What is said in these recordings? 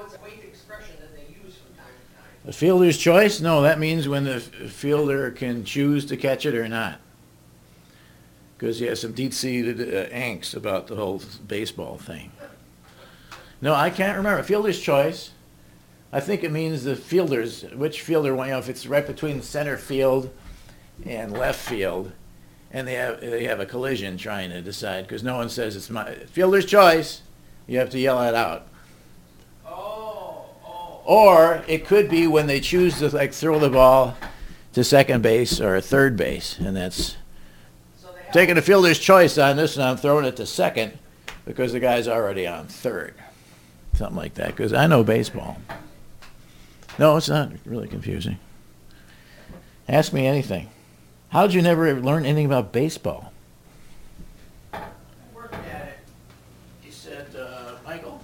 a. The fielder's choice? No, that means when the fielder can choose to catch it or not. Because he has some deep-seated uh, angst about the whole baseball thing. No, I can't remember. Fielder's choice. I think it means the fielders, which fielder, you know, if it's right between center field and left field, and they have they have a collision trying to decide because no one says it's my fielder's choice. You have to yell it out. Or it could be when they choose to like throw the ball to second base or third base, and that's taking a fielder's choice on this, and I'm throwing it to second because the guy's already on third, something like that. Because I know baseball. No, it's not really confusing. Ask me anything. How'd you never learn anything about baseball? worked at it. He said, uh, Michael,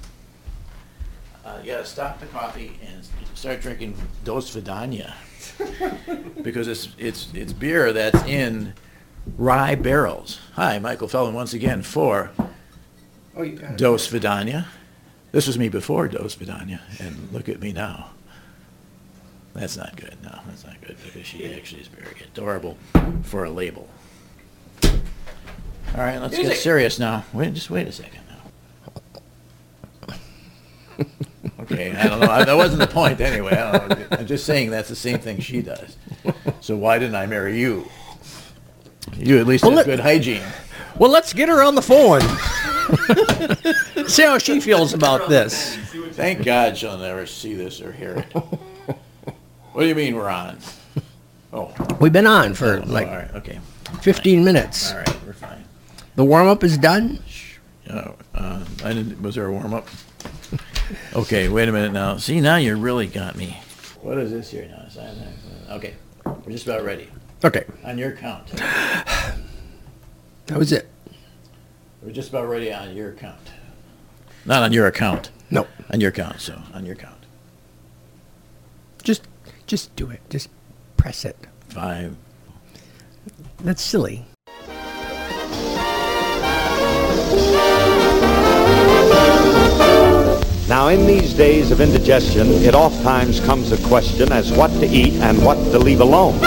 uh, you gotta stop the coffee and start drinking Dos Vidania. because it's, it's, it's beer that's in rye barrels. Hi, Michael Feldman once again for Oh, you got it. Dos Vidania. This was me before Dos Vidania, and look at me now. That's not good. No, that's not good because she actually is very adorable for a label. All right, let's get Music. serious now. Wait, just wait a second now. Okay, I don't know. That wasn't the point anyway. I don't know. I'm just saying that's the same thing she does. So why didn't I marry you? You at least Well, have let- good hygiene. Well, let's get her on the phone. See how she feels about this. Thank God she'll never see this or hear it. What do you mean we're on? Oh, We've been on for oh, like right, okay, 15 minutes. all right, we're fine. The warm up is done. Oh, uh, I didn't. Was there a warm up? Okay, wait a minute now. See, now you really got me. What is this here now? That. Okay, we're just about ready. Okay, On your count. that was it. We're just about ready on your count. Not on your account. No, On your count. So on your count. just just do it. Just press it. Five. That's silly. Now, in these days of indigestion, it oft times comes a question as what to eat and what to leave alone.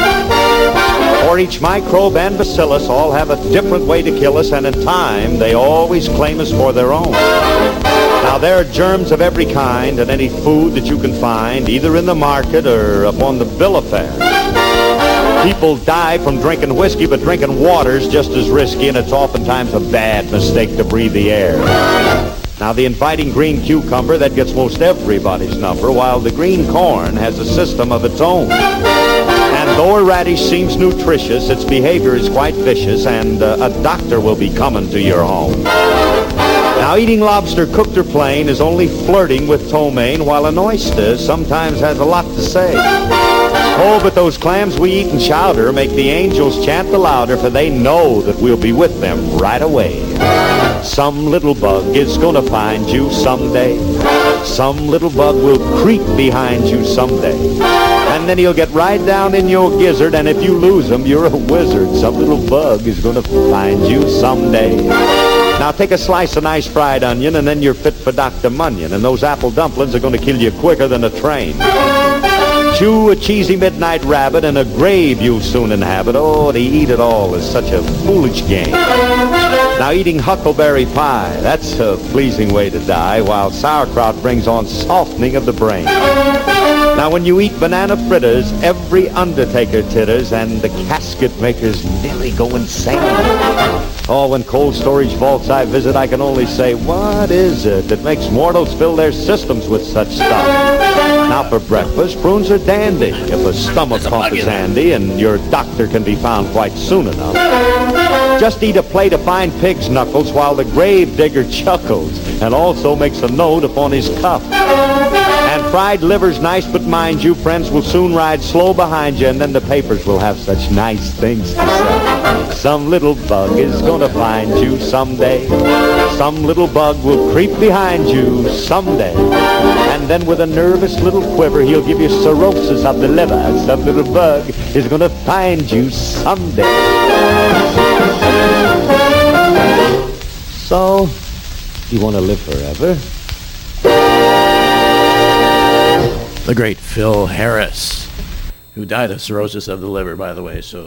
For each microbe and bacillus all have a different way to kill us, and in time, they always claim us for their own. Now, there are germs of every kind in any food that you can find, either in the market or upon the bill of fare. People die from drinking whiskey, but drinking water's just as risky, and it's oftentimes a bad mistake to breathe the air. Now, the inviting green cucumber, that gets most everybody's number, while the green corn has a system of its own. And though a radish seems nutritious, its behavior is quite vicious, and uh, a doctor will be coming to your home. Now, eating lobster cooked or plain is only flirting with ptomaine, while an oyster sometimes has a lot to say. Oh, but those clams we eat in chowder make the angels chant the louder, for they know that we'll be with them right away. Some little bug is gonna find you someday. Some little bug will creep behind you someday. And then he'll get right down in your gizzard, and if you lose him, you're a wizard. Some little bug is gonna find you someday. Now take a slice of nice fried onion, and then you're fit for Dr. Munyon. And those apple dumplings are gonna kill you quicker than a train. Chew a cheesy midnight rabbit, and a grave you'll soon inhabit. Oh, to eat it all is such a foolish game. Now eating huckleberry pie, that's a pleasing way to die, while sauerkraut brings on softening of the brain. Now when you eat banana fritters, every undertaker titters, and the casket makers nearly go insane. Oh, when cold storage vaults I visit, I can only say, what is it that makes mortals fill their systems with such stuff? Now for breakfast, prunes are dandy. If a stomach pump is handy, and your doctor can be found quite soon enough. Just eat a plate of fine pig's knuckles while the grave digger chuckles and also makes a note upon his cuff. And fried liver's nice, but mind you, friends will soon ride slow behind you, and then the papers will have such nice things to say. Some little bug is gonna find you someday. Some little bug will creep behind you someday. And then with a nervous little quiver, he'll give you cirrhosis of the liver. Some little bug is gonna find you someday. So, you want to live forever? the great Phil Harris, who died of cirrhosis of the liver, by the way. So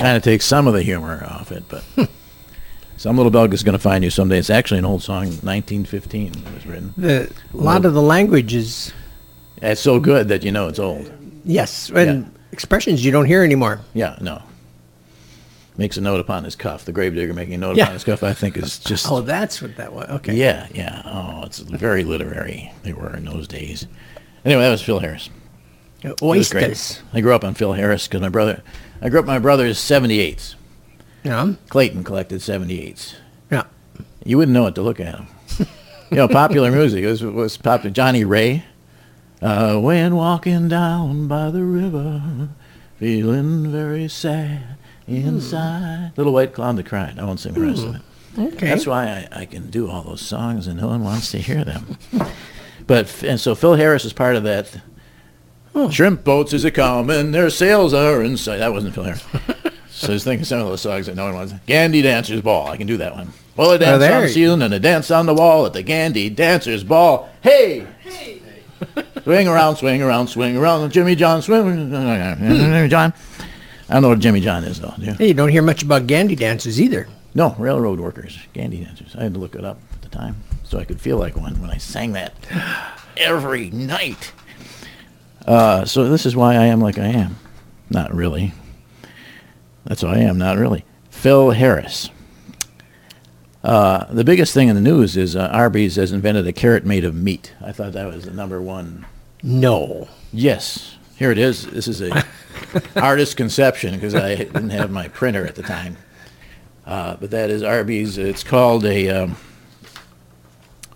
kind of takes some of the humor off it, but some little bug is going to find you someday. It's actually an old song, 1915 it was written. The, a lot of the language is, It's so good that you know it's old. yes, and Yeah. expressions you don't hear anymore. Yeah, no. Makes a note upon his cuff. The gravedigger making a note Yeah. upon his cuff, I think, is just. Oh, that's what that was. Okay. Yeah, yeah. Oh, it's very literary. They were in those days. Anyway, that was Phil Harris. It was great. Oysters. I grew up on Phil Harris because my brother, I grew up my brother's 78s. Yeah. Clayton collected 78s. Yeah. You wouldn't know it to look at them. you know, popular music was, was popular. Johnnie Ray. Uh, when walking down by the river, feeling very sad inside. Little white cloud that cried. I won't sing the rest of it. Okay. That's why I, I can do all those songs and no one wants to hear them. But and so Phil Harris is part of that. Shrimp boats is a common, their sails are in sight. That wasn't Phil Harris. so I was thinking some of those songs that no one wants. Gandy Dancer's Ball. I can do that one. Well, a dance there on the ceiling and a dance on the wall at the Gandy Dancer's Ball. Hey! swing around, swing around, swing around. Jimmy John, swing. Jimmy John. I don't know what Jimmy John is, though. Do you? Hey, you don't hear much about Gandy dancers either. No, railroad workers, Gandy dancers. I had to look it up at the time so I could feel like one when I sang that every night. Uh, so this is why I am like I am. Not really. That's who I am, not really. Phil Harris. Uh, the biggest thing in the news is uh, Arby's has invented a carrot made of meat. I thought that was the number one. No. Yes, here it is. This is a artist conception because I didn't have my printer at the time. Uh, but that is Arby's. It's called a um,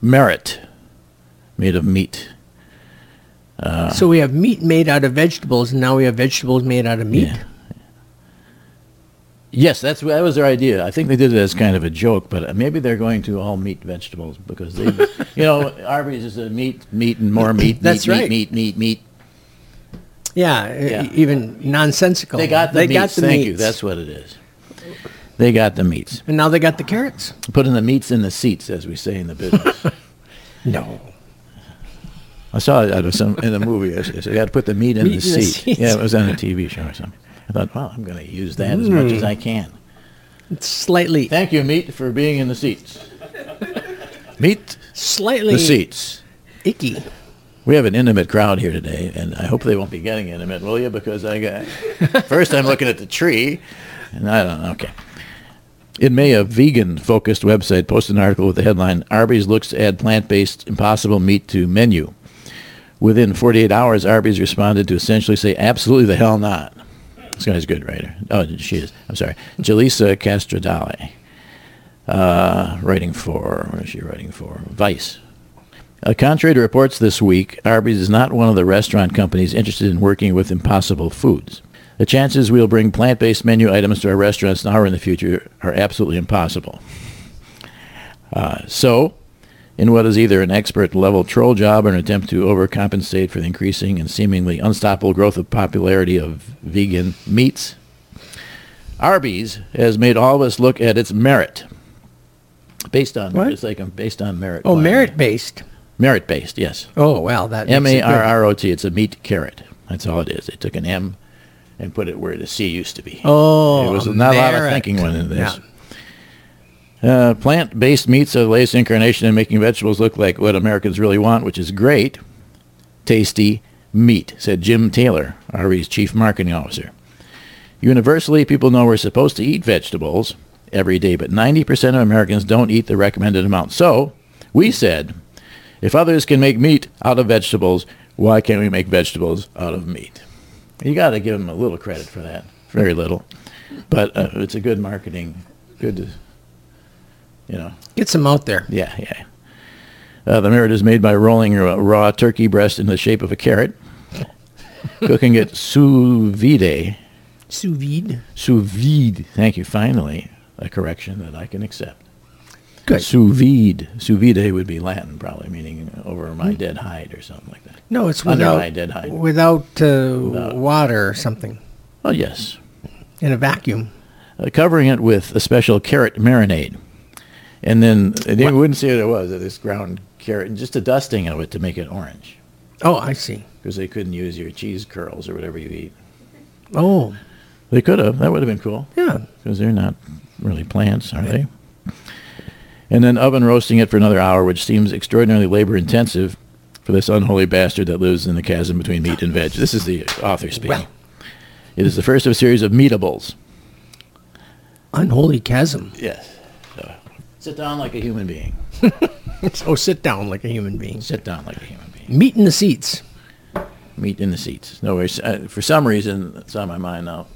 Marrot made of meat. so we have meat made out of vegetables, and now we have vegetables made out of meat. Yeah. Yes, that's that was their idea. I think they did it as kind of a joke, but maybe they're going to all meat vegetables because they, you know, Arby's is a meat, meat, and more meat. That's meat, right. Meat, meat, meat, meat. Yeah, Yeah. even nonsensical. They got the they meats. got the Thank you. That's what it is. They got the meats. and now they got the carrots. Putting the meats in the seats, as we say in the business. No. I saw it out of some in a movie. I said, "You got to put the meat in, Meat the, in the seat." Yeah, it was on a TV show or something. I thought, well, I'm going to use that as much Hmm. as I can. It's slightly, Thank you, meat, for being in the seats. Meat slightly the seats. icky. We have an intimate crowd here today, and I hope they won't be getting intimate, will you? Because I got first I'm looking at the tree, and I don't know. Okay. In May, a vegan-focused website posted an article with the headline "Arby's looks to add plant-based Impossible meat to menu." Within 48 hours, Arby's responded to essentially say, "Absolutely the hell not." This guy's a good writer. Oh, she is. I'm sorry, Jelisa Castrodale, uh, writing for what is she writing for? Vice. Uh, contrary to reports this week, Arby's is not one of the restaurant companies interested in working with impossible foods. The chances we'll bring plant-based menu items to our restaurants now or in the future are absolutely impossible. Uh, so, in what is either an expert-level troll job or an attempt to overcompensate for the increasing and seemingly unstoppable growth of popularity of vegan meats, Arby's has made all of us look at its Marrot. Based on What? it's like um, based on merit. Oh, merit based. Merit based, yes. Oh, well, that M it A. R R O T. It's a meat carrot. That's all it is. They took an M and put it where the C used to be. Oh, There was not a lot of thinking went into this. Yeah. Uh, plant-based meats are the latest incarnation in making vegetables look like what Americans really want, which is great, tasty meat, said Jim Taylor, Arby's chief marketing officer. Universally, people know we're supposed to eat vegetables every day, but 90% of Americans don't eat the recommended amount. So, we said, if others can make meat out of vegetables, why can't we make vegetables out of meat? You got to give them a little credit for that. Very little. But uh, it's a good marketing, good, you know, Get some out there. yeah, yeah. Uh, the Marrot is made by rolling a raw turkey breast in the shape of a carrot, cooking it sous vide. Sous vide. Sous vide. Thank you. Finally, a correction that I can accept. Good. Sous vide. Sous vide would be Latin, probably meaning over my dead hide or something like that. No, it's without, Under my dead hide. without, uh, Without. water or something Oh yes. in a vacuum. Uh, covering it with a special carrot marinade, and then and you wouldn't see what it was. This ground carrot, and just a dusting of it to make it orange. Oh, I see. because they couldn't use your cheese curls or whatever you eat. Oh, They could have. That would have been cool yeah. because they're not really plants, are they? And then oven roasting it for another hour, which seems extraordinarily labor intensive for this unholy bastard that lives in the chasm between meat and veg. This is the author speaking. Well. It is the first of a series of meatables. Unholy chasm. Yes. So, sit down like a human being. Oh, sit down like a human being. Sit down like a human being. Meat in the seats. Meat in the seats. No. Uh, for some reason, it's on my mind now.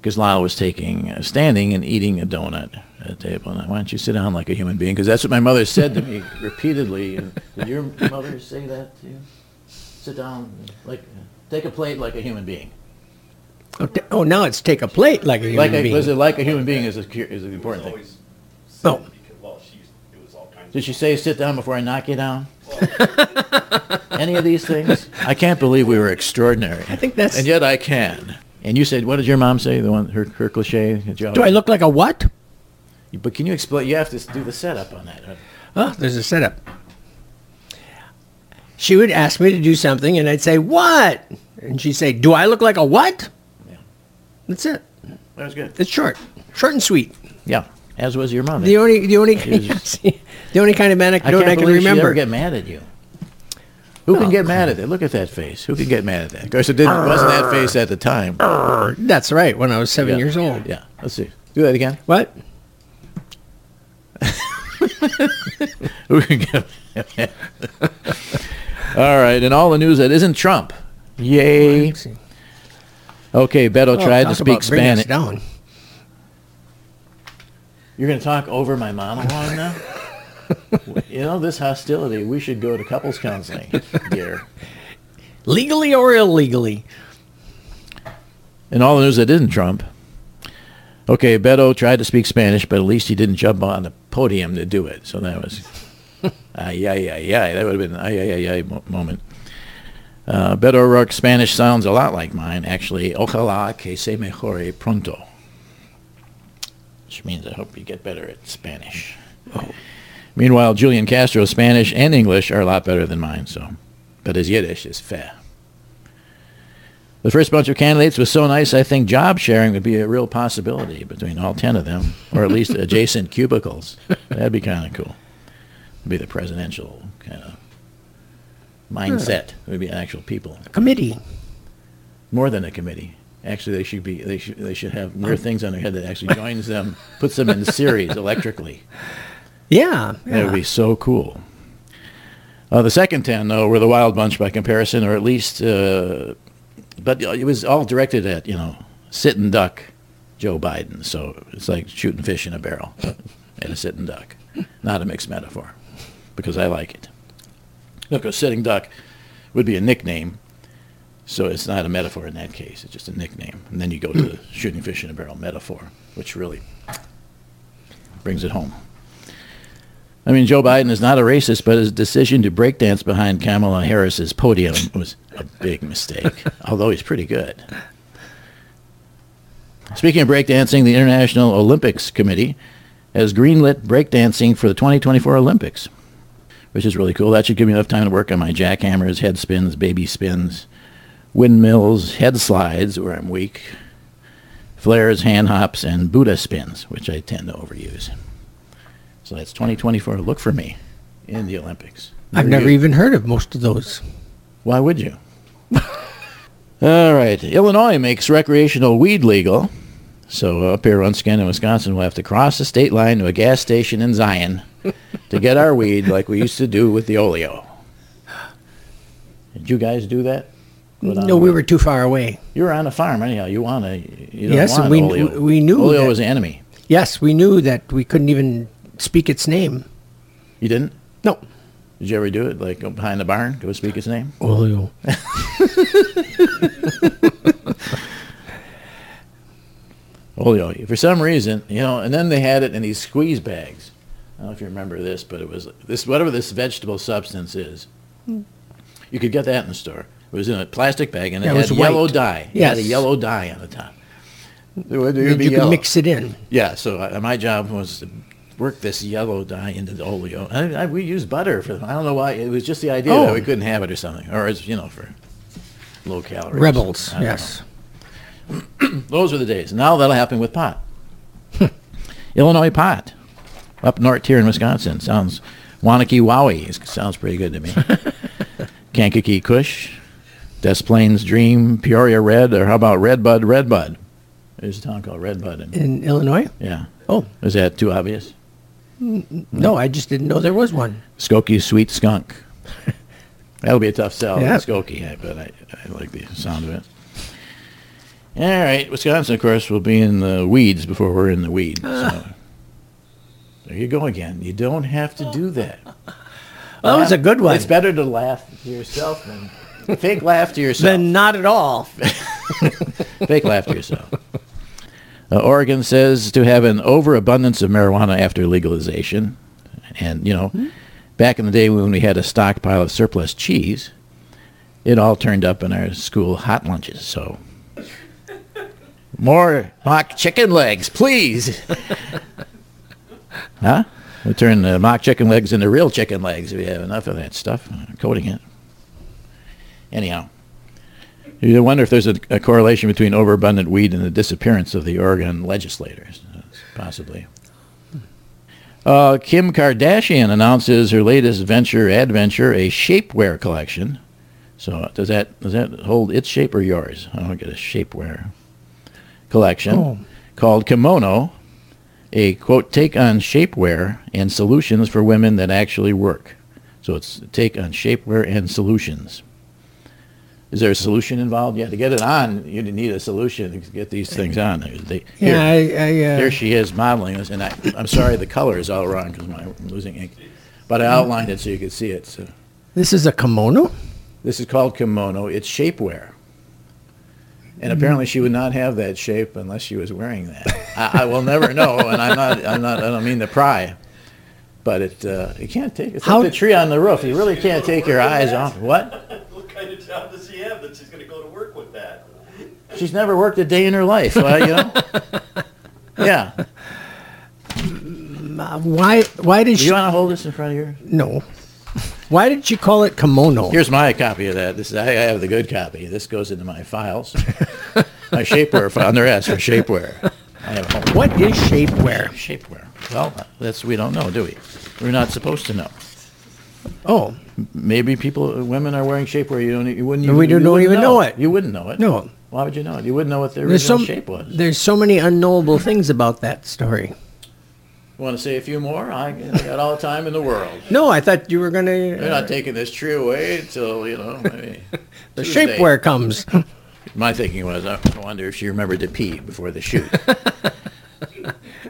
Because Lyle was taking, uh, standing and eating a donut at a table. And I, why don't you sit down like a human being? Because that's what my mother said to me repeatedly. And did your mother say that to you? Sit down like, take a plate like a human being. Oh, t- oh, now it's take a plate like a human Like a, being. was it like a human being is a, is an important thing. Always No. said because, well, she it was all kinds Did she say sit down before I knock you down? Any of these things? I can't believe we were extraordinary. I think that's- And yet I can. And you said, what did your mom say? The one, her, her cliche? that Do I look like a what? But can you explain? You have to do the setup on that. Oh, there's a setup. She would ask me to do something, and I'd say, "What?" And she'd say, "Do I look like a what?" Yeah. That's it. That was good. It's short, short and sweet. Yeah, as was your mother. The only, the only, was- the only kind of I anecdote can't I, can remember. ever get mad at you. Who can oh, get mad at that? Look at that face. Who can get mad at that? Of course, it didn't, wasn't that face at the time. That's right. When I was seven Yeah. years old. Yeah. Let's see. Do that again. What? Who can get mad? All right. And all the news that isn't Trump. Yay. Okay, Beto Oh, tried to speak about bringing us Spanish. Down. You're going to talk over my monologue now? you know, this hostility, we should go to couples counseling, dear. Legally or illegally. And all the news that isn't Trump. Okay, Beto tried to speak Spanish, but at least he didn't jump on the podium to do it. So that was, ay, ay, ay, ay. That would have been an ay, ay, ay, ay moment. Uh, Beto O'Rourke's Spanish sounds a lot like mine, actually. Ojalá que se mejore pronto. Which means I hope you get better at Spanish. Oh. Meanwhile, Julian Castro's Spanish and English are a lot better than mine, so. But his Yiddish is fair. The first bunch of candidates was so nice, I think job sharing would be a real possibility between all 10 of them, or at least adjacent cubicles. That'd be kind of cool. It'd be the presidential kind of mindset. It would be actual people. A Committee. More than a committee. Actually, they should be. They should. They should have more things on their head that actually joins them, puts them in series electrically. Yeah. That would be so cool. Uh, the second ten, though, were the Wild Bunch by comparison, or at least, uh, but it was all directed at you know sit and duck Joe Biden. So it's like shooting fish in a barrel at a sitting duck, not a mixed metaphor, because I like it. Look, a sitting duck would be a nickname, so it's not a metaphor in that case. It's just a nickname, and then you go to the shooting fish in a barrel metaphor, which really brings it home. I mean, Joe Biden is not a racist, but his decision to breakdance behind Kamala Harris's podium was a big mistake, although he's pretty good. Speaking of breakdancing, the International Olympics Committee has greenlit breakdancing for the 2024 Olympics, which is really cool. That should give me enough time to work on my jackhammers, head spins, baby spins, windmills, head slides, where I'm weak, flares, hand hops, and Buddha spins, which I tend to overuse. So that's 2024. Look for me in the Olympics. I've never good. even heard of most of those. Why would you? All right. Illinois makes recreational weed legal. So up here once again in Wisconsin, we'll have to cross the state line to a gas station in Zion to get our weed like we used to do with the oleo. Did you guys do that? Go No, uh, we were too far away. You were on a farm anyhow. You want to. You don't Yes, want and we- oleo. we knew oleo that. was the enemy. Yes, we knew that we couldn't even speak its name. You didn't? No. Did you ever do it? Like behind the barn, go speak its name? Oleo. oleo. For some reason, you know, and then they had it in these squeeze bags. I don't know if you remember this, but it was this whatever this vegetable substance is. Hmm. You could get that in the store. It was in a plastic bag and it Yeah, had yellow white. dye. It had a yellow dye on the top. It would, it would You could mix it in. Yeah, so uh, my job was to work this yellow dye into the oleo. I, I, we used butter for. I don't know why. It was just the idea Oh. that we couldn't have it or something, or it's you know for low calories. Rebels, yes. Those were the days. Now that'll happen with pot. Illinois pot, up north here in Wisconsin. Sounds Waunakee Wowie. Sounds pretty good to me. Kankakee Kush, Des Plaines Dream, Peoria Red, or how about Red Bud, Red Bud? There's a town called Red Bud. In, In Illinois? yeah. Oh, Is that too obvious? no, I just didn't know there was one. Skokie Sweet Skunk. That'll be a tough sell, Yeah. Skokie, but I, I like the sound of it. All right, Wisconsin, of course, will be in the weeds before we're in the weeds. So. Ah. There you go again. You don't have to do that. That was a good one. It's better to laugh to yourself than fake laugh to yourself. Then not at all. Fake laugh to yourself. Uh, Oregon says to have an overabundance of marijuana after legalization. And, you know, back in the day when we had a stockpile of surplus cheese, it all turned up in our school hot lunches. So, more mock chicken legs, please. huh? We turn the mock chicken legs into real chicken legs if we have enough of that stuff, uh, coating it. Anyhow. You wonder if there's a, a correlation between overabundant weed and the disappearance of the Oregon legislators, uh, possibly. Uh, Kim Kardashian announces her latest venture, adventure, a shapewear collection. So does that does that hold its shape or yours? I don't get a shapewear collection Oh. called Kimono, a quote take on shapewear and solutions for women that actually work. So it's take on shapewear and solutions. Is there a solution involved? Yeah, to get it on, you need a solution to get these things on. They, here, Yeah, I, I uh, here she is modeling this, and I, I'm sorry the color is all wrong because I'm losing ink, but I outlined it so you could see it. So this is a kimono. this is called kimono. It's shapewear, and apparently she would not have that shape unless she was wearing that. I, I will never know, and I'm not. I'm not. I don't mean to pry, but it. Uh, you can't take. It's How- like the tree on the roof. You really can't take your eyes off. What? What kind of job does she have that she's gonna go to work with that? She's never worked a day in her life. Well, you know. Yeah. Uh, why? Why did Do she? you want to hold this in front of yours? no. Why did she call it kimono? Here's my copy of that. This is, I I have the good copy. This goes into my files. my shapewear file. Under S for shapewear. I have a whole what is shapewear? shapewear. Well, that's we don't know, do we? We're not supposed to know. Oh, Maybe people, women are wearing shapewear. You don't. You wouldn't. And we you don't wouldn't even know it. You wouldn't know it. no. Why would you know it? You wouldn't know what the original so shape was. there's so many unknowable things about that story. Want to say a few more? I, I got all the time in the world. No, I thought you were gonna. They're not taking this tree away until you know maybe the Tuesday. shapewear comes. My thinking was, I wonder if she remembered to pee before the shoot.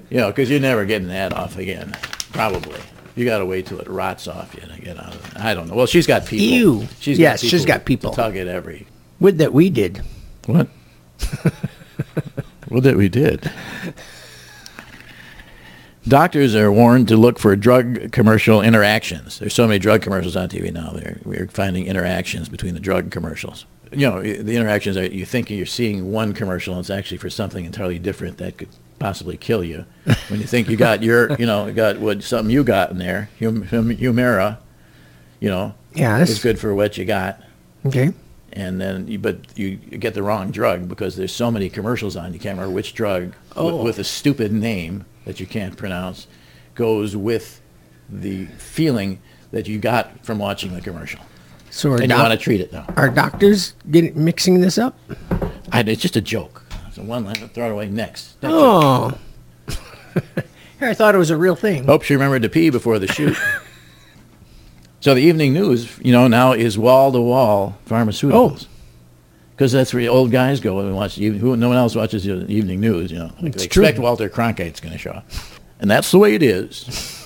you know, because you're never getting that off again. Probably. You got to wait till it rots off you to get out of it. I don't know. Well, she's got people. Ew. She's Yes, she's got people. To tug it every. Would that we did. What? well, that we did. Doctors are warned to look for drug commercial interactions. There's so many drug commercials on TV now. They're, we're finding interactions between the drug commercials. You know, the interactions are you think you're seeing one commercial and it's actually for something entirely different that could possibly kill you. When you think you got your, you know, got what something you got in there, Hum, Hum, Humira, you know, Yes. is good for what you got Okay. And then you, but you get the wrong drug because there's so many commercials on you can't remember which drug Oh. with, with a stupid name that you can't pronounce goes with the feeling that you got from watching the commercial So are, and you want to treat it though are doctors get, mixing this up? I, it's just a joke so one line throw it away next, joke. Oh. Here, I thought it was a real thing. hope she remembered to pee before the shoot so the evening news you know now is wall-to-wall pharmaceuticals Oh. Because that's where the old guys go and watch. the eve- Who, no one else watches the evening news. You know, It's they true. expect Walter Cronkite's going to show up, and that's the way it is.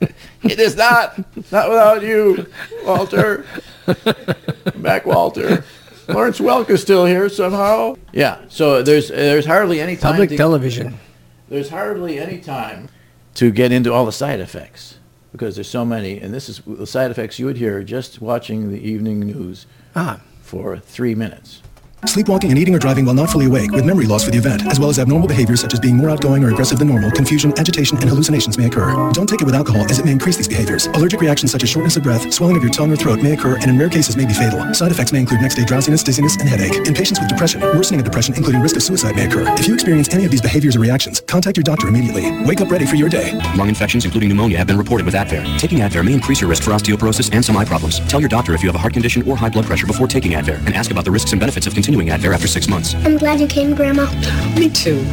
it is not. Not without you, Walter. Back, Walter. Lawrence Welk is still here somehow. Yeah. So there's there's hardly any time. Public to- television. there's hardly any time to get into all the side effects because there's so many, and this is the side effects you would hear just watching the evening news Ah. for three minutes. Sleepwalking and eating or driving while not fully awake with memory loss for the event, as well as abnormal behaviors such as being more outgoing or aggressive than normal, confusion, agitation, and hallucinations may occur. Don't take it with alcohol as it may increase these behaviors. Allergic reactions such as shortness of breath, swelling of your tongue or throat may occur and in rare cases may be fatal. Side effects may include next-day drowsiness, dizziness, and headache. In patients with depression, worsening of depression including risk of suicide may occur. If you experience any of these behaviors or reactions, contact your doctor immediately. Wake up ready for your day. Lung infections, including pneumonia, have been reported with Advair. Taking Advair may increase your risk for osteoporosis and some eye problems. Tell your doctor if you have a heart condition or high blood pressure before taking Advair, and ask about the risks and benefits of continuing Advair after six months. I'm glad you came, Grandma. Me too.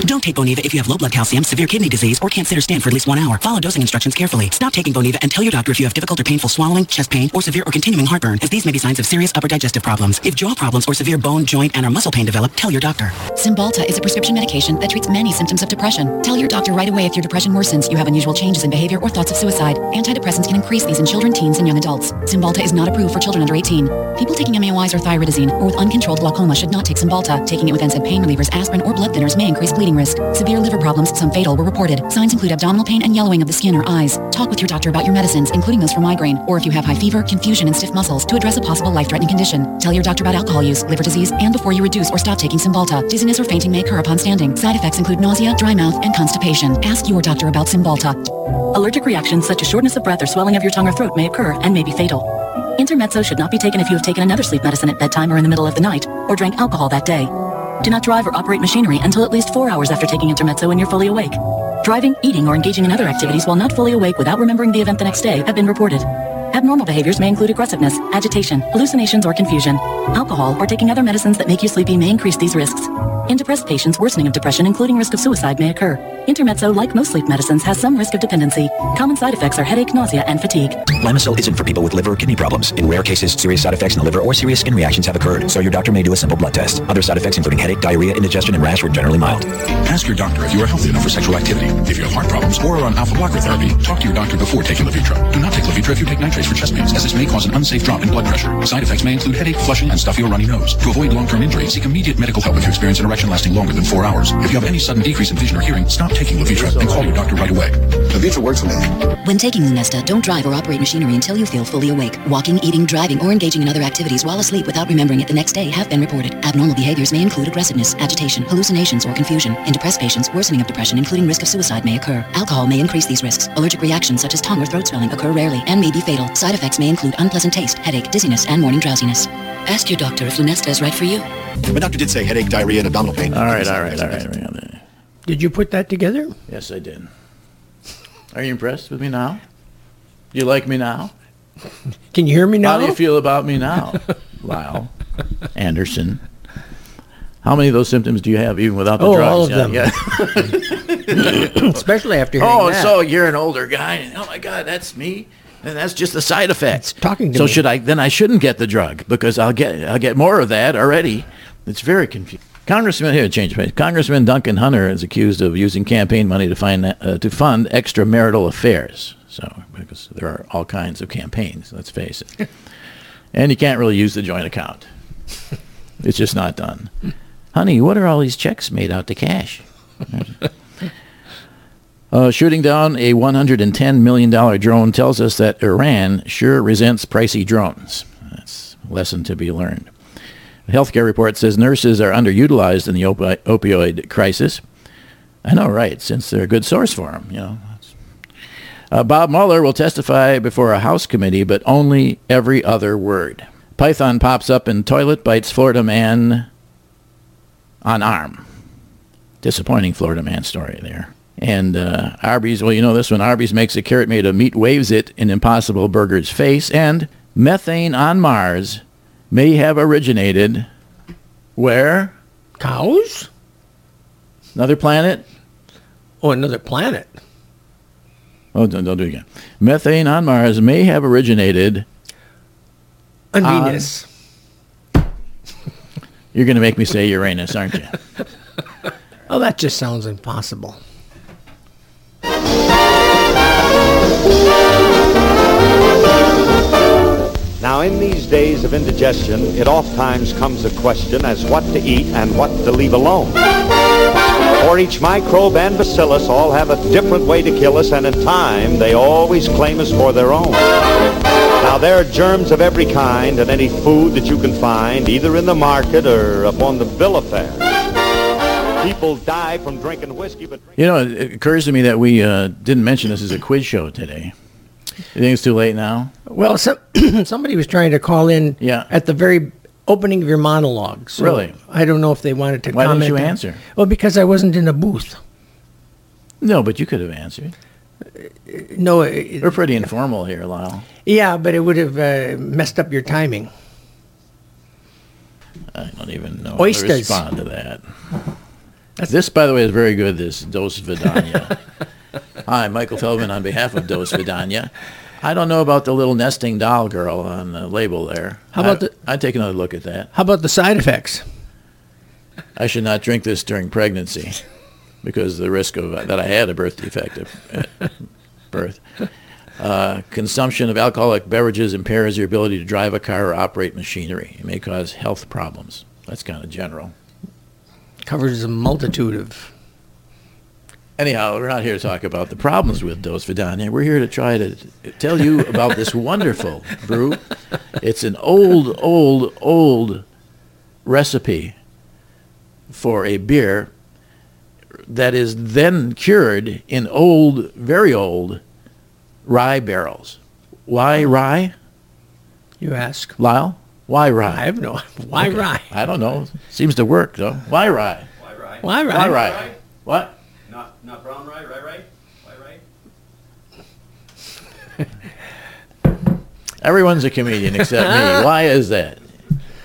Don't take Boniva if you have low blood calcium, severe kidney disease, or can't sit or stand for at least one hour. Follow dosing instructions carefully. Stop taking Boniva and tell your doctor if you have difficult or painful swallowing, chest pain, or severe or continuing heartburn, as these may be signs of serious upper digestive problems. If jaw problems or severe bone, joint, and or muscle pain develop, tell your doctor. Cymbalta is a prescription medication that treats many symptoms of depression. Tell your doctor right away if your depression worsens, you have unusual changes in behavior, or thoughts of suicide. Antidepressants can increase these in children, teens, and young adults. Cymbalta is not approved for children under 18. People taking MAOIs or thioridazine or with uncontrolled glaucoma should not take Cymbalta. Taking it with NSAID pain relievers, aspirin, or blood thinners may increase bleeding risk. Severe liver problems, some fatal, were reported. Signs include abdominal pain and yellowing of the skin or eyes. Talk with your doctor about your medicines, including those for migraine, or if you have high fever, confusion, and stiff muscles, to address a possible life-threatening condition. Tell your doctor about alcohol use, liver disease, and before you reduce or stop taking Cymbalta. Dizziness or fainting may occur upon standing. Side effects include nausea, dry mouth, and constipation. Ask your doctor about Cymbalta. Allergic reactions such as shortness of breath or swelling of your tongue or throat may occur and may be fatal. Intermezzo should not be taken if you have taken another sleep medicine at bedtime or in the middle of the night, or drank alcohol that day. Do not drive or operate machinery until at least four hours after taking Intermezzo when you're fully awake. Driving, eating, or engaging in other activities while not fully awake without remembering the event the next day have been reported. Abnormal behaviors may include aggressiveness, agitation, hallucinations, or confusion. Alcohol or taking other medicines that make you sleepy may increase these risks. In depressed patients, worsening of depression, including risk of suicide, may occur. Intermezzo, like most sleep medicines, has some risk of dependency. Common side effects are headache, nausea, and fatigue. Lamisil isn't for people with liver or kidney problems. In rare cases, serious side effects in the liver or serious skin reactions have occurred, so your doctor may do a simple blood test. Other side effects including headache, diarrhea, indigestion, and rash were generally mild. Ask your doctor if you are healthy enough for sexual activity. If you have heart problems or are on alpha blocker therapy, talk to your doctor before taking Levitra. Do not take Levitra if you take nitrates for chest pains, as this may cause an unsafe drop in blood pressure. Side effects may include headache, flushing, and stuffy or runny nose. To avoid long-term injury, seek immediate medical help if you experience an erection lasting longer than four hours. If you have any sudden decrease in vision or hearing, stop taking Levitra and call your doctor right away. Levitra works for me. When taking Lunesta, don't drive or operate machinery until you feel fully awake. Walking, eating, driving, or engaging in other activities while asleep without remembering it the next day have been reported. Abnormal behaviors may include aggressiveness, agitation, hallucinations, or confusion. In depressed patients, worsening of depression, including risk of suicide, may occur. Alcohol may increase these risks. Allergic reactions such as tongue or throat swelling occur rarely and may be fatal. Side effects may include unpleasant taste, headache, dizziness, and morning drowsiness. Ask your doctor if Lunesta is right for you. My doctor did say headache, diarrhea, and abdominal pain. All right, all right, all right. all right. Did you put that together? Yes, I did. Are you impressed with me now? Do you like me now? Can you hear me now? How do you feel about me now, Lyle Anderson? How many of those symptoms do you have, even without the Oh, drugs? all of Yeah, them. yeah. Especially after hearing oh, that. so you're an older guy. and, Oh my God, that's me. And that's just the side effect. talking to so me. should I? Then I shouldn't get the drug because I'll get I'll get more of that already. It's very confusing. Congressman here, change. Congressman Duncan Hunter is accused of using campaign money to find uh, to fund extramarital affairs. So because there are all kinds of campaigns, let's face it, and you can't really use the joint account. It's just not done. Honey, what are all these checks made out to cash? Uh, shooting down a $110 million drone tells us that Iran sure resents pricey drones. That's a lesson to be learned. The healthcare report says nurses are underutilized in the opi- opioid crisis. I know, right, since they're a good source for them, you know. Uh, Bob Mueller will testify before a House committee, but only every other word. Python pops up in toilet, bites Florida man on arm. Disappointing Florida man story there. And uh, Arby's, well, you know this one. Arby's makes a carrot made of meat, waves it in Impossible Burger's face. And methane on Mars may have originated where? Cows? Another planet? Oh, another planet. Oh, don't, don't do it again. Methane on Mars may have originated On on- Venus. You're going to make me say Uranus, aren't you? Oh, that just sounds impossible. Now, in these days of indigestion, it oftentimes comes a question as what to eat and what to leave alone. For each microbe and bacillus all have a different way to kill us, and in time, they always claim us for their own. Now, there are germs of every kind in any food that you can find, either in the market or upon the bill of fare. People die from drinking whiskey, but You know, it occurs to me that we uh, didn't mention this as a quiz show today. You think it's too late now? Well, some, somebody was trying to call in Yeah. at the very opening of your monologue. So Really? I don't know if they wanted to Why didn't comment. you on- answer? Well, because I wasn't in a booth. No, but you could have answered. No, it, We're pretty informal here, Lyle. yeah, but it would have uh, messed up your timing. I don't even know how to respond to that. This, by the way, is very good. This Dos Vidania. Hi, Michael Feldman on behalf of Dos Vidania. I don't know about the little nesting doll girl on the label there. How about I, the- I'd take another look at that. How about the side effects? I should not drink this during pregnancy because of the risk of that I had a birth defect at birth. Uh, consumption of alcoholic beverages impairs your ability to drive a car or operate machinery. It may cause health problems. That's kind of general. Covers a multitude of. Anyhow, we're not here to talk about the problems with Dos Vidania. We're here to try to tell you about this wonderful brew. It's an old, old, old recipe for a beer that is then cured in old, very old rye barrels. Why rye, You ask. Lyle? Why rye? I have no. Why Okay. rye? I don't know. Seems to work though. Why rye? Why rye? Why rye? Why rye? What? Not, not brown rye, rye rye? Why rye? Everyone's a comedian except me. Why is that?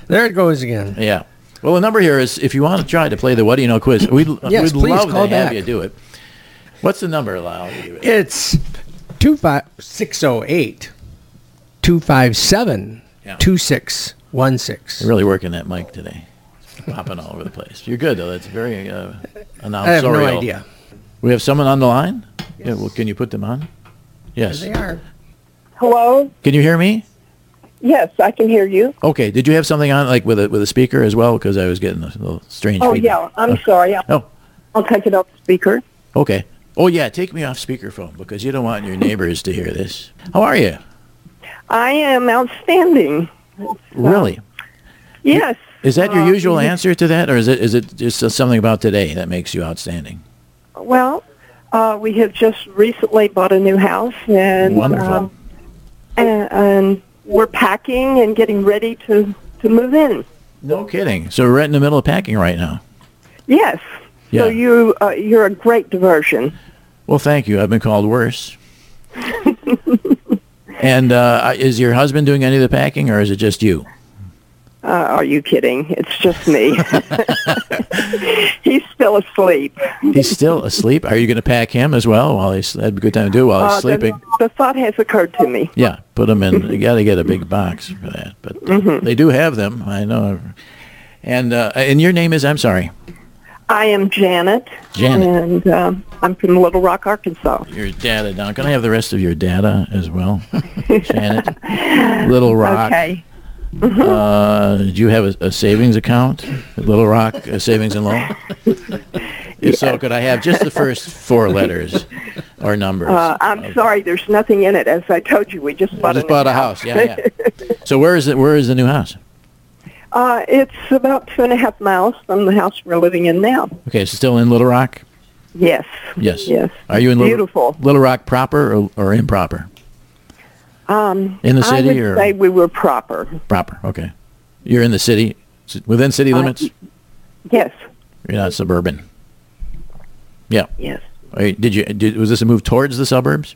There it goes again. Yeah. Well, the number here is if you want to try to play the Whad'ya Know quiz, we'd, Yes, we'd please love call to have you do it. What's the number, Lyle? It's two five six zero eight two five seven Yeah. two six one six. You're really working that mic today. It's popping all over the place. You're good, though. That's very uh, I have no idea. We have someone on the line? Yeah, well, can you put them on? Yes. They are. Hello? Can you hear me? Yes, I can hear you. Okay. Did you have something on, like with a with a speaker as well? Because I was getting a little strange. Oh, feedback. yeah. I'm sorry. I'll, Oh. I'll take it off speaker. Okay. Oh yeah, take me off speakerphone because you don't want your neighbors to hear this. How are you? I am outstanding. Really? Yes. Is that your Uh, usual mhm. answer to that, or is it is it just uh, something about today that makes you outstanding? Well, uh, we have just recently bought a new house, and um, and, and we're packing and getting ready to to move in. No kidding. So we're right in the middle of packing right now. Yes. So Yeah. you uh, you're a great diversion. Well, thank you. I've been called worse. and uh, is your husband doing any of the packing, or is it just you? Uh, are you kidding? It's just me. He's still asleep. He's still asleep. Are you going to pack him as well while he's? That'd be a good time to do while he's Uh, the- sleeping. The, thought has occurred to me. Yeah, put him in. You got to get a big box for that, but uh, Mhm. they do have them. I know. And uh, and your name is? I'm sorry. I am Janet. Janet. And um, I'm from Little Rock, Arkansas. Your data down. Can I have the rest of your data as well, Janet? Little Rock. Okay. Uh, do you have a, a savings account at Little Rock uh, Savings and Loan? If so, could I have just the first four letters or numbers? Uh, I'm sorry, there's nothing in it. As I told you, we just bought, just a, bought a house. Yeah, yeah. So where is it? Where is the new house? uh, it's about two and a half miles from the house we're living in now. Okay, it's still in Little Rock. Yes. Yes. Yes. Are you in Little, Beautiful. Little Rock proper or, or improper? Um, In the city I would or- say we were proper. Proper. Okay. You're in the city, within city Uh, limits. Yes. You're not suburban. Yeah. Yes. Did you? Did, was this a move towards the suburbs?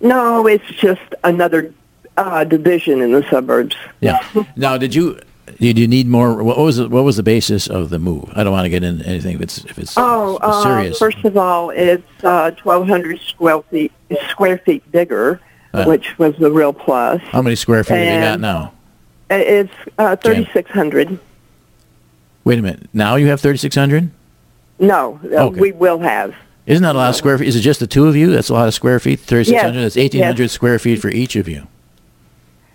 No, it's just another uh, division in the suburbs. Yeah. now, did you? Did you need more? What was the, what was the basis of the move? I don't want to get into anything if it's if it's Oh, uh, serious. first of all, it's uh, 1,200 square feet, square feet bigger, Uh. which was the real plus. How many square feet have you got now? It's uh, 3,600. Wait a minute. Now you have thirty six hundred. No, uh, Okay. we will have. Isn't that a lot of square feet? Is it just the two of you? That's a lot of square feet. Thirty six hundred. Yes, That's eighteen hundred square feet for each of you.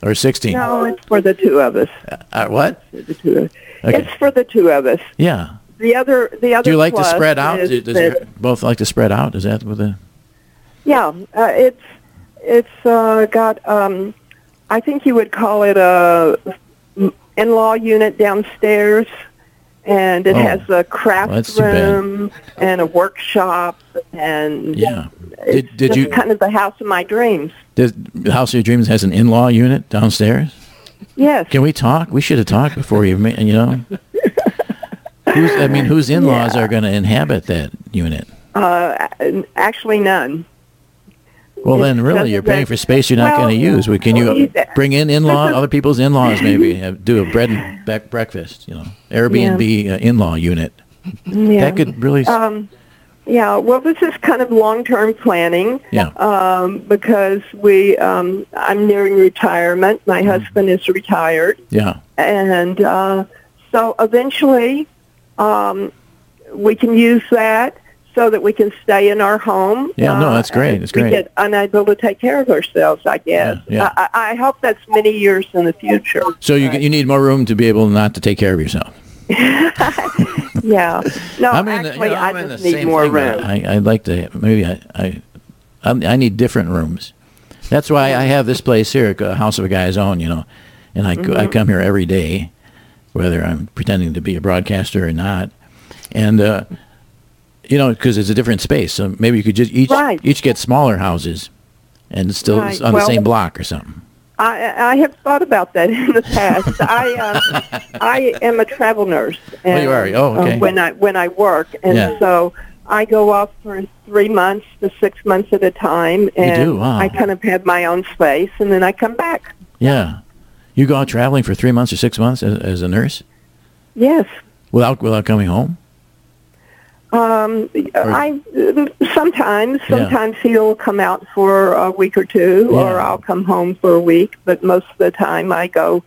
Or sixteen. No, it's for the two of us. Uh, what? The two of us. Okay. It's for the two of us. Yeah. The other, the other. Do you like to spread out? Does that- both like to spread out? Is that what the? Yeah, uh, it's it's uh, got um, I think you would call it a in-law unit downstairs, and it Oh. has a craft Well, that's too bad. room and a workshop, and Yeah. it's Did- did you- kind of the house of my dreams. Does the House of Your Dreams has an in-law unit downstairs? Yes. Can we talk? We should have talked before you, you know. Who's, I mean, whose in-laws are going to inhabit that unit? Uh, actually, none. Well, then, really, you're paying for space you're not Well, going to use. Can you bring in in-law, other people's in-laws, maybe have, do a bread and back breakfast? You know, Airbnb uh, in-law unit. Yeah. That could really. Um, yeah. Well, this is kind of long-term planning. Yeah. Um, because we, um, I'm nearing retirement. My Mm-hmm. husband is retired, yeah. and uh, so eventually, um, we can use that so that we can stay in our home. Yeah, no, uh, that's great. if great. we get unable to take care of ourselves, I guess. Yeah, yeah. I, I hope that's many years in the future. So you you need more room to be able not to take care of yourself. yeah. No, I'm in the- actually, you know, I just need more room. I, I'd like to maybe I, I I I need different rooms. That's why I have this place here, a house of a guy's own, you know, and I, go- I come here every day, whether I'm pretending to be a broadcaster or not, and uh, you know, because it's a different space. So maybe you could just each Right. each get smaller houses, and still Right. on Well- the same block or something. I, I have thought about that in the past. I uh, I am a travel nurse. Oh, you are? Oh, uh, okay. when I when I work, and Yeah. so I go off for three months to six months at a time, and do? Wow. I kind of have my own space, and then I come back. Yeah, you go out traveling for three months or six months as, as a nurse Yes. without without coming home. Um, I sometimes Yeah. sometimes he'll come out for a week or two, or I'll come home for a week. But most of the time, I go.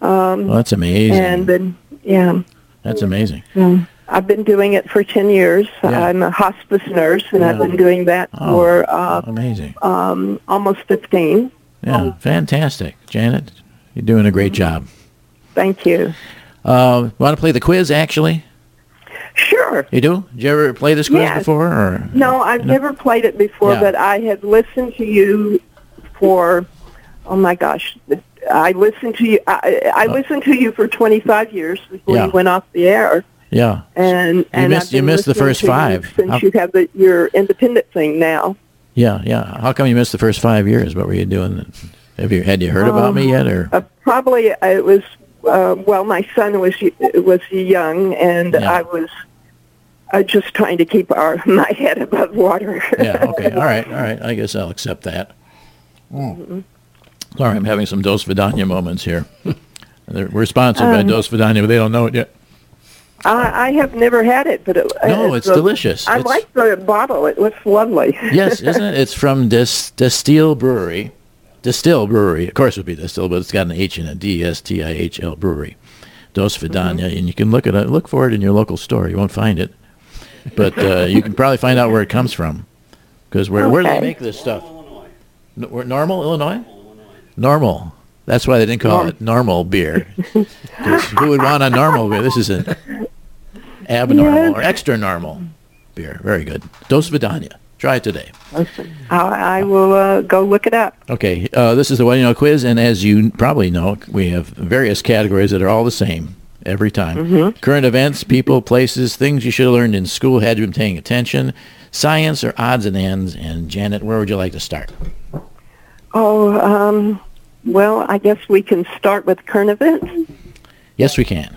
Um, Well, that's amazing. And then, yeah. That's amazing. Um, I've been doing it for 10 years. Yeah. I'm a hospice nurse, and I've been doing that Oh, for uh, amazing. um, almost 15. Yeah, fantastic, Janet. You're doing a great job. Thank you. Uh, Want to play the quiz? Actually, Sure. you do. Did you ever play this quiz Yes. before? Or No, I've never played it before, Yeah. but I have listened to you for, oh my gosh, I listened to you. I, I listened to you for 25 years before Uh. Yeah. you went off the air, yeah, and and missed- you missed the first to you five. since How- you have the, your independent thing now. yeah, yeah. How come you missed the first five years? What were you doing? Have you had you heard about me Um, yet? Or Uh, probably uh, it was uh, well, my son was was young, and Yeah. I was uh, just trying to keep our my head above water. yeah, okay, all right, all right. I guess I'll accept that. Mhm. Sorry, I'm having some Dosvidanya moments here. We're sponsored by Um, Dosvidanya, but they don't know it yet. I, I have never had it, but it, No, it's a- delicious. I It's- like the bottle; it looks lovely. yes, isn't it? It's from Dis DESTIHL Brewery. DESTIHL Brewery. Of course it would be Distill, but it's got an H in it. D S T I H L Brewery. Dosvidanya, Mm-hmm. and you can look at it. Look for it in your local store. You won't find it, but uh, you can probably find out where it comes from. Because where where do they make this stuff? N- where- Normal, Illinois. Normal. That's why they didn't call it normal beer. who would want a normal beer? This is an abnormal Yes. or extra normal beer. Very good. Dosvidanya. Try it today. I, I will uh, go look it up. Okay, uh, this is the Whad'ya Know quiz, and as you probably know, we have various categories that are all the same every time. Mhm. Current events, people, places, things you should have learned in school had you been paying attention, science or odds and ends. And Janet, where would you like to start? Oh, um, well, I guess we can start with current events. Yes, we can.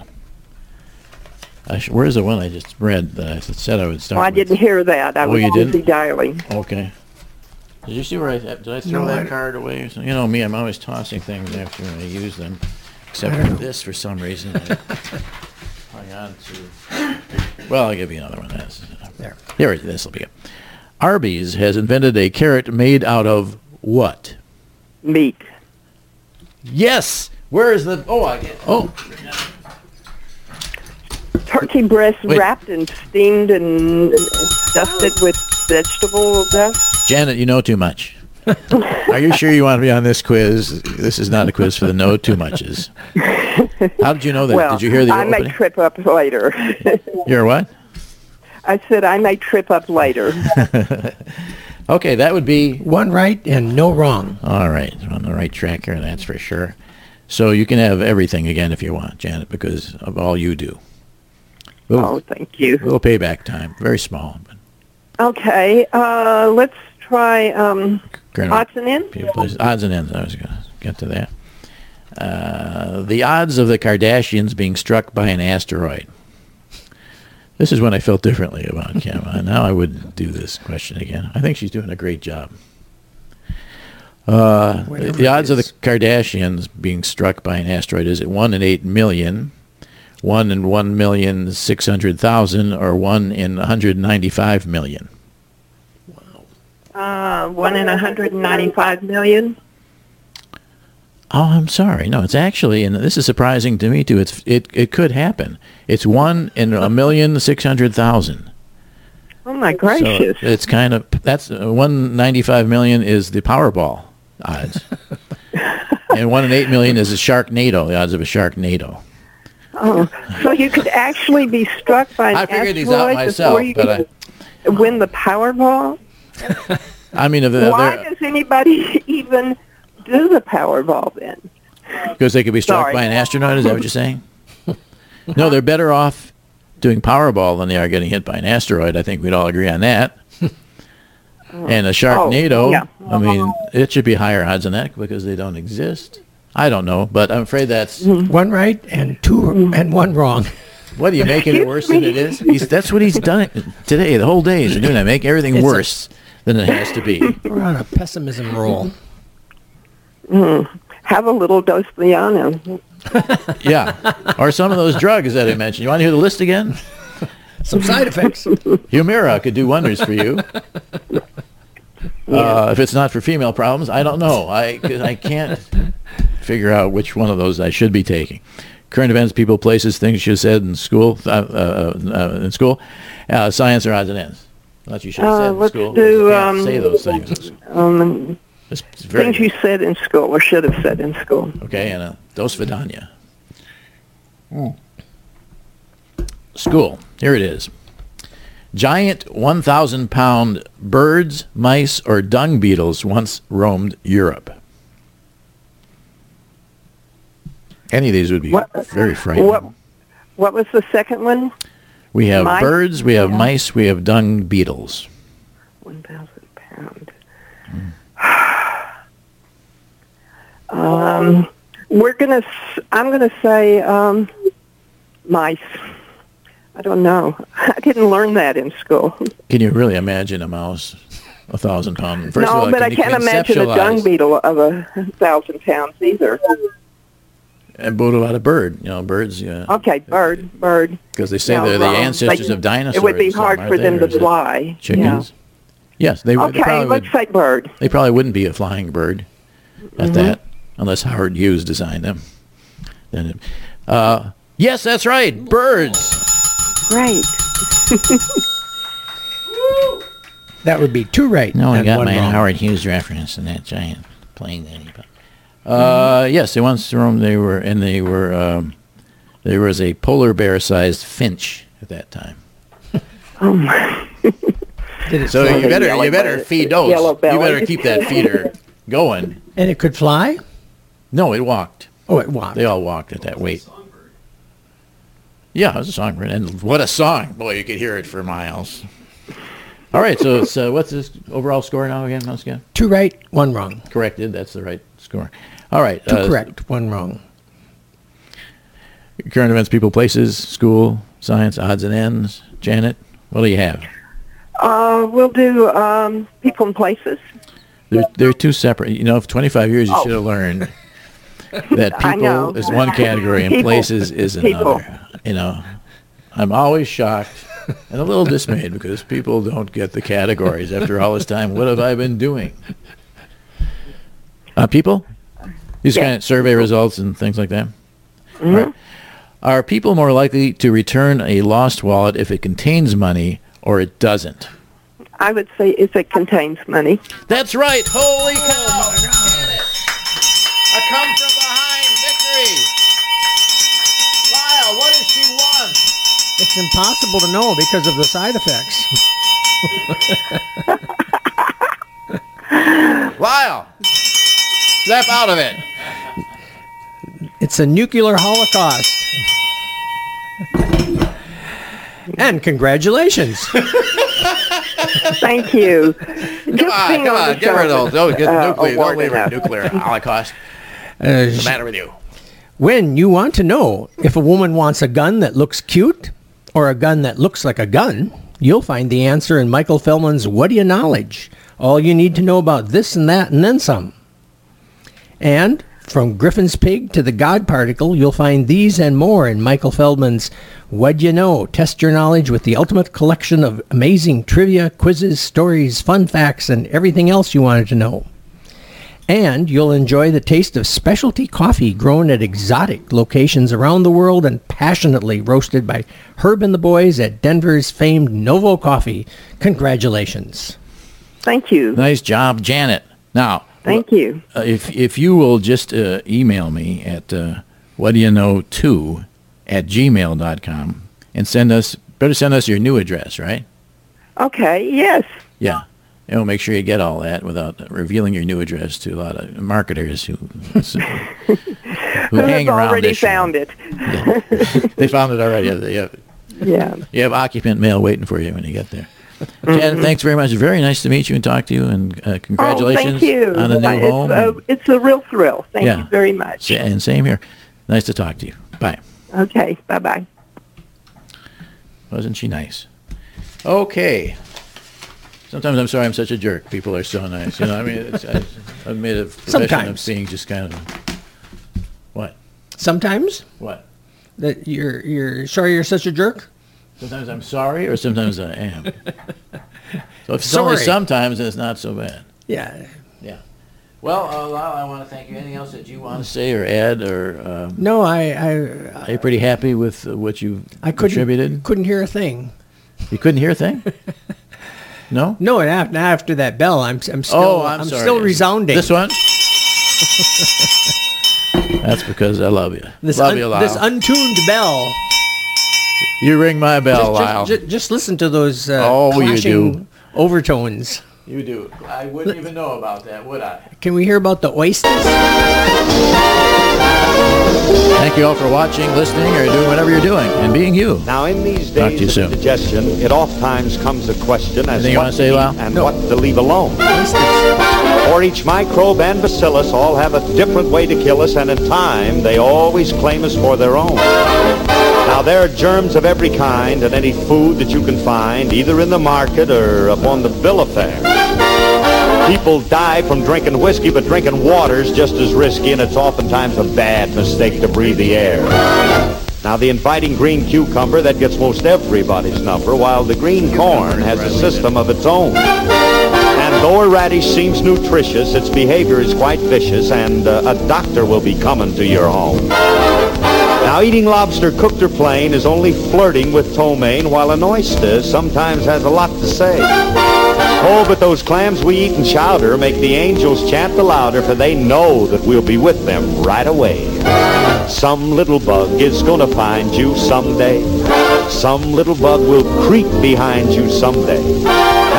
Sh- where's the one I just read that I said I would start? Well, I with? didn't hear that. I Oh, was you busy didn't? dialing. Okay. Did you see where I did I throw No, that I- card away? or something? You know me, I'm always tossing things after I use them. Except for know. this, for some reason. I hang on to. Well, I'll give you another one. That's, uh, there. Here, this will be it. Arby's has invented a carrot made out of what? Meat. Yes. Where is the? Oh, I get. Oh, Turkey breast Wait. wrapped and steamed and uh, dusted with vegetable dust. Janet, you know too much. Are you sure you want to be on this quiz? This is not a quiz for the know too muches. How did you know that? well, did you hear the I may opening? trip up later. You're what? I said I may trip up later. Okay, that would be One right and no wrong. all right. On the right track here, that's for sure. So you can have everything again if you want, Janet, because of all you do. Little, Oh, thank you. little payback time, very small. But Okay, uh, let's try um, Colonel- odds and ends. people, places- odds and ends. I was going to get to that. Uh, the odds of the Kardashians being struck by an asteroid. This is when I felt differently about Kim. Now I wouldn't do this question again. I think she's doing a great job. Uh, the odds of the. Kardashians being struck by an asteroid is it one in eight million, one in one million six hundred thousand, or one in one hundred ninety-five million? Uh, one in 195 million. Oh, I'm sorry. No, it's actually, and this is surprising to me too. It's it it could happen. It's one in a million six hundred thousand. Oh my So gracious! it's kind of that's uh, one ninety five million is the Powerball odds, and one in eight million is a Sharknado. The odds of a Sharknado. oh, so you could actually be struck by an I figured these asteroid out before myself, you but could win the Powerball. I mean, they're, Why does anybody even do the Powerball then? because they could be struck Sorry. by an astronaut. Is that what you're saying? no, they're better off doing Powerball than they are getting hit by an asteroid. I think we'd all agree on that. and a Sharknado, Oh, yeah. I mean, it should be higher odds than that because they don't exist. I don't know, but I'm afraid that's. Mm-hmm. One right and two mm-hmm. and one wrong. What are you making it worse than it is? He's, that's what he's done today. The whole day he's been doing that, make everything It's a- worse than it has to be. We're on a pessimism roll. Mm. Have a little dose of Liana. Yeah, or some of those drugs that I mentioned. You want to hear the list again? Some side effects. Humira could do wonders for you. Uh, if it's not for female problems, I don't know. I 'cause I can't figure out which one of those I should be taking. Current events, people, places, things you said in school, uh, uh, uh, in school, uh, science or odds and ends. Thought you should have Uh, said in let's school. do, You um, say those things. Um, It's, it's things you said in school or should have said in school. Okay, and a dos vidania. School. Here it is. Giant 1,000 pound birds, mice, or dung beetles once roamed Europe. Any of these would be What- very frightening. What, what was the second one? We have mice? birds, we have mice, we have dung beetles. 1,000 pound. Um, we're gonna. I'm gonna say um, mice. I don't know. I didn't learn that in school. Can you really imagine a mouse, a thousand pound? First no, all, but can I can't imagine a dung beetle of a thousand pounds either. And what about a bird? You know, birds. Yeah. Okay, bird, bird. Because they say No, they're the wrong. ancestors They- of dinosaurs. It would be hard for them to fly. Chickens. Yes, they, would- they Okay, probably let's would. say bird. They probably wouldn't be a flying bird at Mhm. that, unless Howard Hughes designed them. Then, uh, yes, that's right, birds. Great. That would be two right. No, I and got one my wrong. Howard Hughes reference in that giant plane that he built. Uh, yes, they once roamed. They were, and they were. Um, there was a polar bear-sized finch at that time. Oh my. So you better, you better belly- feed those. You better keep that feeder going. And it could fly? No, it walked. Oh, it walked. They all walked at that weight. Yeah, it was a songbird, and what a song! Boy, you could hear it for miles. All right, so it's, uh, what's this overall score now again, once again? Two right, one wrong. Corrected. That's the right score. All right. Two uh, correct, one wrong. Current events, people, places, school, science, odds and ends. Janet, what do you have? Uh, we'll do um, people and places. They're, they're two separate. You know, for 25 years, you Oh. should have learned that people is one category and People. places is People. another. You know, I'm always shocked and a little dismayed because people don't get the categories after all this time. What have I been doing? Uh, people? These Yeah. kind of survey results and things like that? Mhm. Right. Are people more likely to return a lost wallet if it contains money or it doesn't? I would say if it contains money. That's right. Holy cow! A come from behind victory. Lyle, what has she won? It's impossible to know because of the side effects. Lyle, snap out of it. It's a nuclear holocaust. and congratulations. Thank you. Come on, come on, get rid of those. Don't get Uh, nuclear, don't leave enough. a nuclear holocaust. Uh, What's the matter with you? When you want to know if a woman wants a gun that looks cute or a gun that looks like a gun, you'll find the answer in Michael Feldman's What Do You Knowledge? All you need to know about this and that and then some. And from Griffin's Pig to the God Particle, you'll find these and more in Michael Feldman's Whad'ya Know? Test your knowledge with the ultimate collection of amazing trivia, quizzes, stories, fun facts, and everything else you wanted to know. And you'll enjoy the taste of specialty coffee grown at exotic locations around the world and passionately roasted by Herb and the boys at Denver's famed Novo Coffee. Congratulations. Thank you. Nice job, Janet. Now, Thank you. uh, if if you will just uh, email me at uh, what do you know two at gmail.com and send us better send us your new address, right? Okay. Yes. Yeah. And we'll make sure you get all that without revealing your new address to a lot of marketers who who Who hang around already show. found it? They found it already. Have, Yeah. you have occupant mail waiting for you when you get there. Mm-hmm. Thanks very much. Very nice to meet you and talk to you, and uh, congratulations Oh, thank you. on a new it's, home. A, it's a real thrill. Thank Yeah. you very much. Sa- And same here. Nice to talk to you. Bye. Okay. Bye bye. Wasn't she nice? Okay. Sometimes I'm sorry I'm such a jerk. People are so nice. You know, I mean, it's, I, I've made a profession of Sometimes. being just kind of what? Sometimes What? that you're you're sorry you're such a jerk. Sometimes I'm sorry, or sometimes I am. So if it's only Sorry. sometimes, it's not so bad. Yeah. Yeah. Well, uh, Lyle, I want to thank you. Anything else that you want to say or add, or um, No, I I are you pretty happy with uh, what you I couldn't contributed? couldn't hear a thing. You couldn't hear a thing? No. No, and after, after that bell, I'm I'm still oh, I'm, sorry. still resounding. This one. That's because I love you. This love un- you, Lyle. this untuned bell. You ring my bell, just, Lyle. just, just listen to those uh, Oh, you do. overtones. you do. I wouldn't even know about that, would I? Can we hear about the oysters? Thank you all for watching, listening, or doing whatever you're doing and being you. Now, in these Talk to you days of soon. indigestion, it oft times comes a question as Anything you what wanna say, eat Lyle? and No. what to leave alone. For each microbe and bacillus all have a different way to kill us, and in time, they always claim us for their own. Now, there are germs of every kind in any food that you can find, either in the market or upon the bill of fare. People die from drinking whiskey, but drinking water's just as risky, and it's oftentimes a bad mistake to breathe the air. Now, the inviting green cucumber, that gets most everybody's number, while the green corn has a system of its own. And though a radish seems nutritious, its behavior is quite vicious, and uh, a doctor will be coming to your home. Now, eating lobster cooked or plain is only flirting with ptomaine, while an oyster sometimes has a lot to say. Oh, but those clams we eat in chowder make the angels chant the louder, for they know that we'll be with them right away. Some little bug is gonna find you someday. Some little bug will creep behind you someday.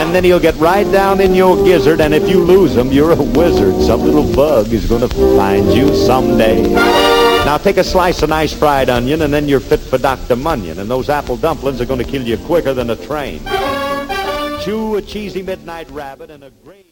And then he'll get right down in your gizzard, and if you lose him, you're a wizard. Some little bug is gonna find you someday. Now take a slice of nice fried onion, and then you're fit for Dr. Munyon. And those apple dumplings are gonna kill you quicker than a train. Chew a cheesy midnight rabbit and a great...